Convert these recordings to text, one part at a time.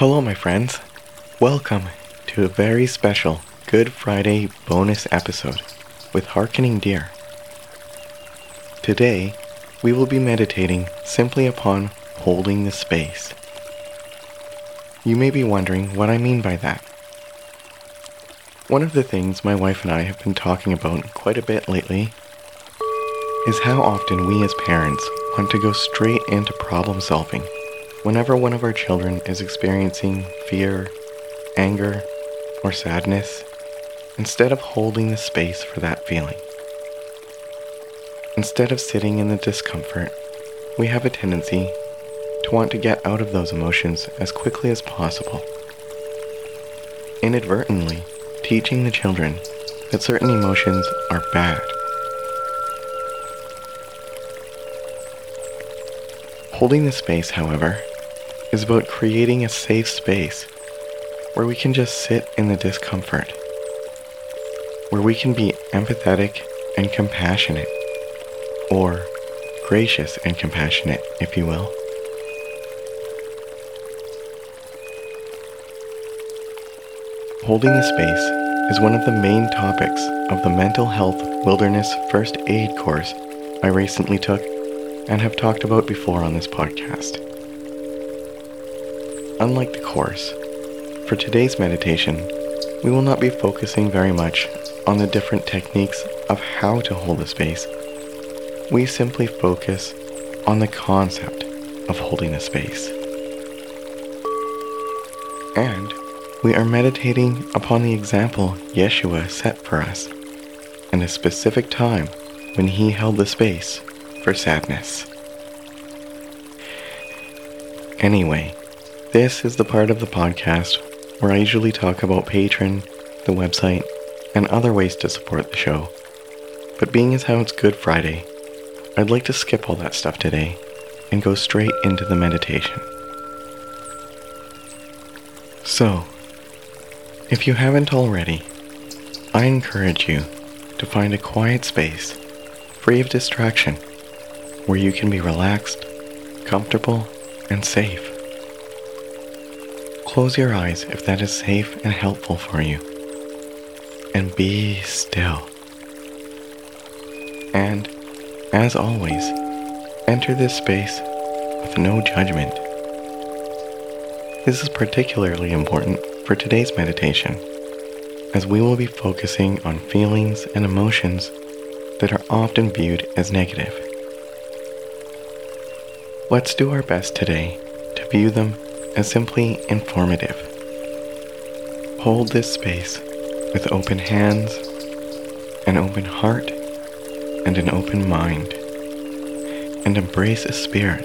Hello, my friends. Welcome to a very special Good Friday bonus episode with Harkening Deer. Today, we will be meditating simply upon holding the space. You may be wondering what I mean by that. One of the things my wife and I have been talking about quite a bit lately is how often we as parents want to go straight into problem solving whenever one of our children is experiencing fear, anger, or sadness, instead of holding the space for that feeling. Instead of sitting in the discomfort, we have a tendency to want to get out of those emotions as quickly as possible. Inadvertently, teaching the children that certain emotions are bad. Holding the space, however, is about creating a safe space where we can just sit in the discomfort, where we can be empathetic and compassionate, or gracious and compassionate, if you will. Holding the space is one of the main topics of the Mental Health Wilderness First Aid course I recently took and have talked about before on this podcast. Unlike the course, for today's meditation, we will not be focusing very much on the different techniques of how to hold the space. We simply focus on the concept of holding a space. And we are meditating upon the example Yeshua set for us and a specific time when he held the space for sadness. Anyway, this is the part of the podcast where I usually talk about Patreon, the website, and other ways to support the show. But being as how it's Good Friday, I'd like to skip all that stuff today and go straight into the meditation. So, if you haven't already, I encourage you to find a quiet space, free of distraction, where you can be relaxed, comfortable, and safe. Close your eyes if that is safe and helpful for you, and be still. And, as always, enter this space with no judgment. This is particularly important for today's meditation, as we will be focusing on feelings and emotions that are often viewed as negative. Let's do our best today to view them as simply informative. Hold this space with open hands, an open heart, and an open mind, and embrace a spirit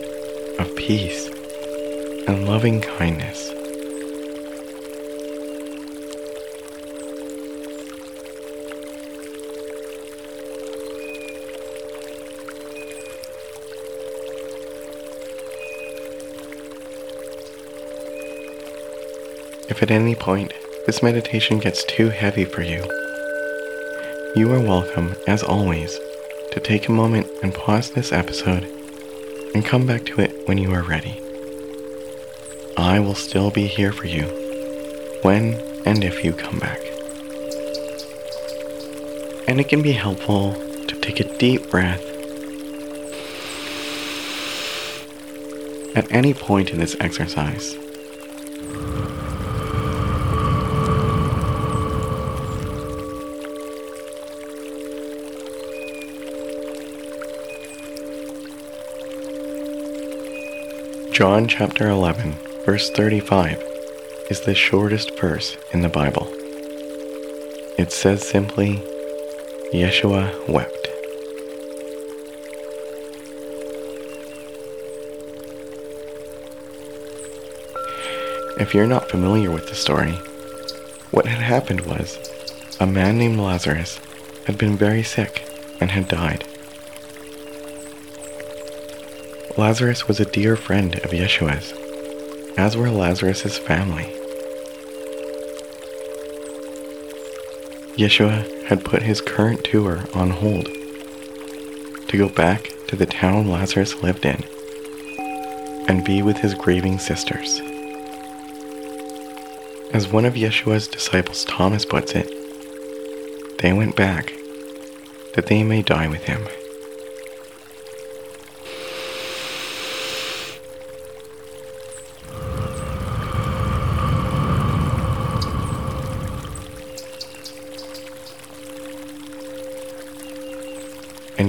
of peace and loving kindness. If at any point this meditation gets too heavy for you, you are welcome, as always, to take a moment and pause this episode and come back to it when you are ready. I will still be here for you when and if you come back. And it can be helpful to take a deep breath at any point in this exercise. John chapter 11, verse 35 is the shortest verse in the Bible. It says simply, Yeshua wept. If you're not familiar with the story, what had happened was a man named Lazarus had been very sick and had died. Lazarus was a dear friend of Yeshua's, as were Lazarus's family. Yeshua had put his current tour on hold to go back to the town Lazarus lived in and be with his grieving sisters. As one of Yeshua's disciples, Thomas, puts it, they went back that they may die with him.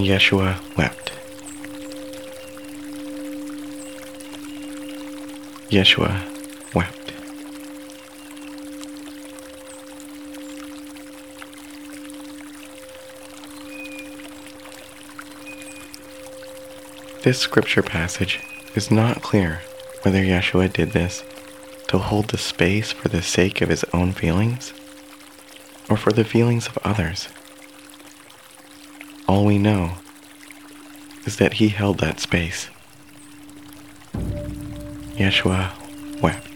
And Yeshua wept. Yeshua wept. This scripture passage is not clear whether Yeshua did this to hold the space for the sake of his own feelings or for the feelings of others. All we know is that he held that space. Yeshua wept.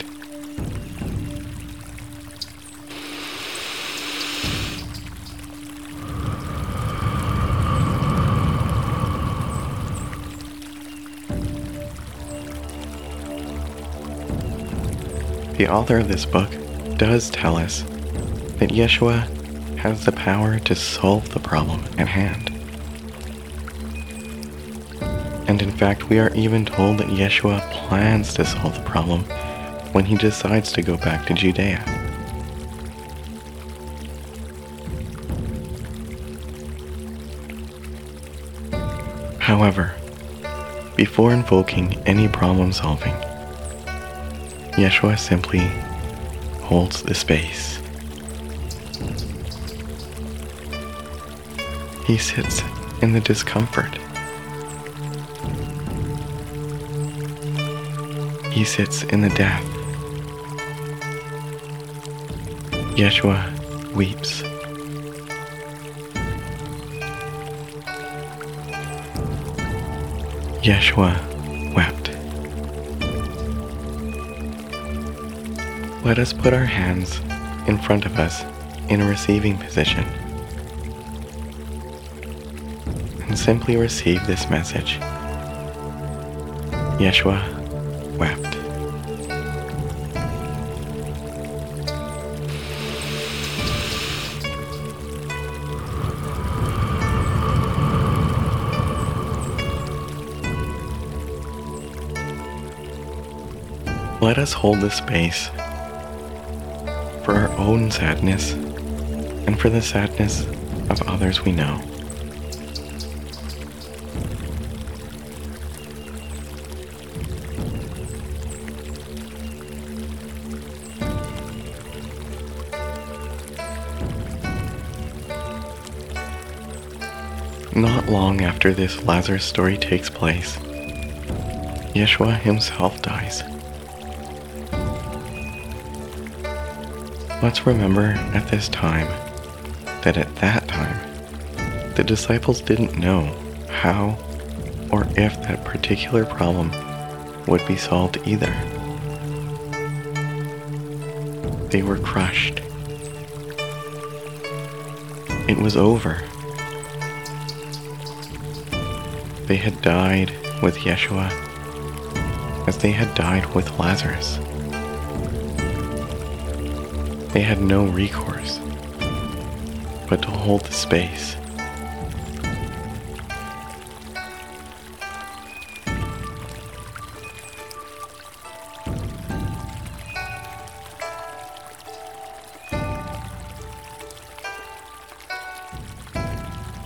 The author of this book does tell us that Yeshua has the power to solve the problem at hand. And in fact, we are even told that Yeshua plans to solve the problem when he decides to go back to Judea. However, before invoking any problem solving, Yeshua simply holds the space. He sits in the discomfort. He sits in the death. Yeshua weeps. Yeshua wept. Let us put our hands in front of us in a receiving position and simply receive this message. Yeshua wept. Let us hold the space for our own sadness and for the sadness of others we know. Not long after this Lazarus story takes place, Yeshua himself dies. Let's remember at this time that at that time, the disciples didn't know how or if that particular problem would be solved either. They were crushed. It was over. They had died with Yeshua as they had died with Lazarus. They had no recourse but to hold the space.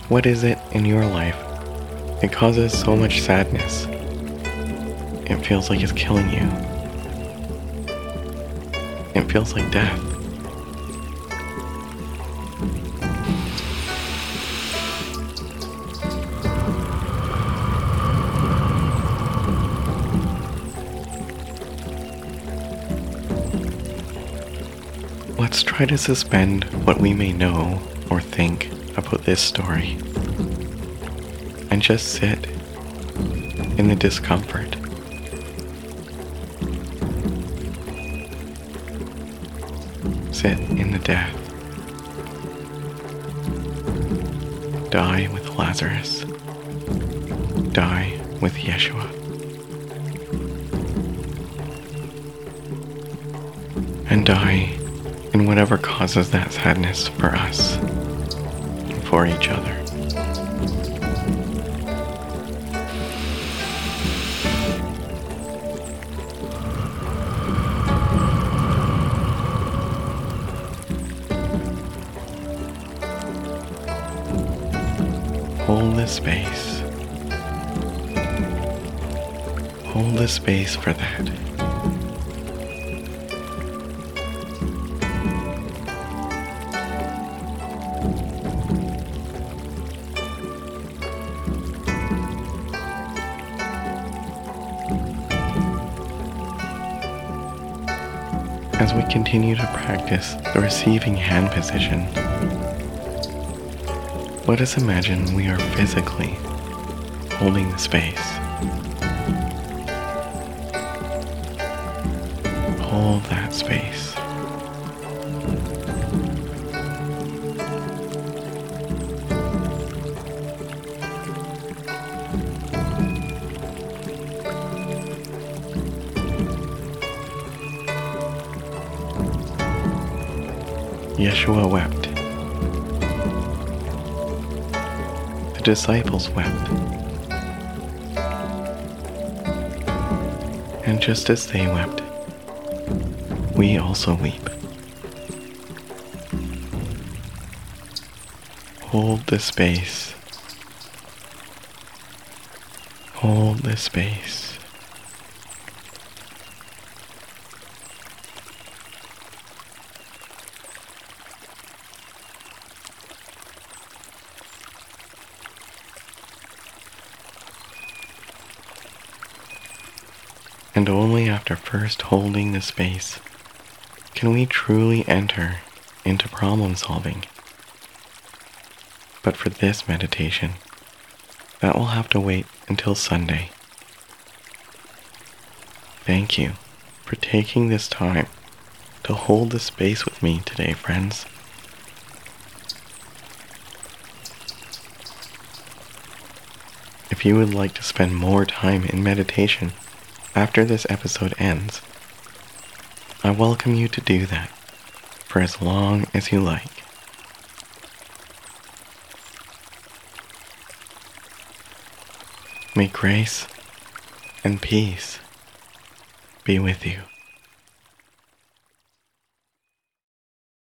What is it in your life that causes so much sadness? It feels like it's killing you. It feels like death. Let's try to suspend what we may know or think about this story and just sit in the discomfort. Sit in the death. Die with Lazarus. Die with Yeshua. And die in whatever causes that sadness for us, and for each other. Hold the space. Hold the space for that. As we continue to practice the receiving hand position, let us imagine we are physically holding the space. Hold that space. Yeshua wept. The disciples wept. And just as they wept, we also weep. Hold the space. Hold the space. And only after first holding the space can we truly enter into problem solving. But for this meditation, that will have to wait until Sunday. Thank you for taking this time to hold the space with me today, friends. If you would like to spend more time in meditation after this episode ends, I welcome you to do that for as long as you like. May grace and peace be with you.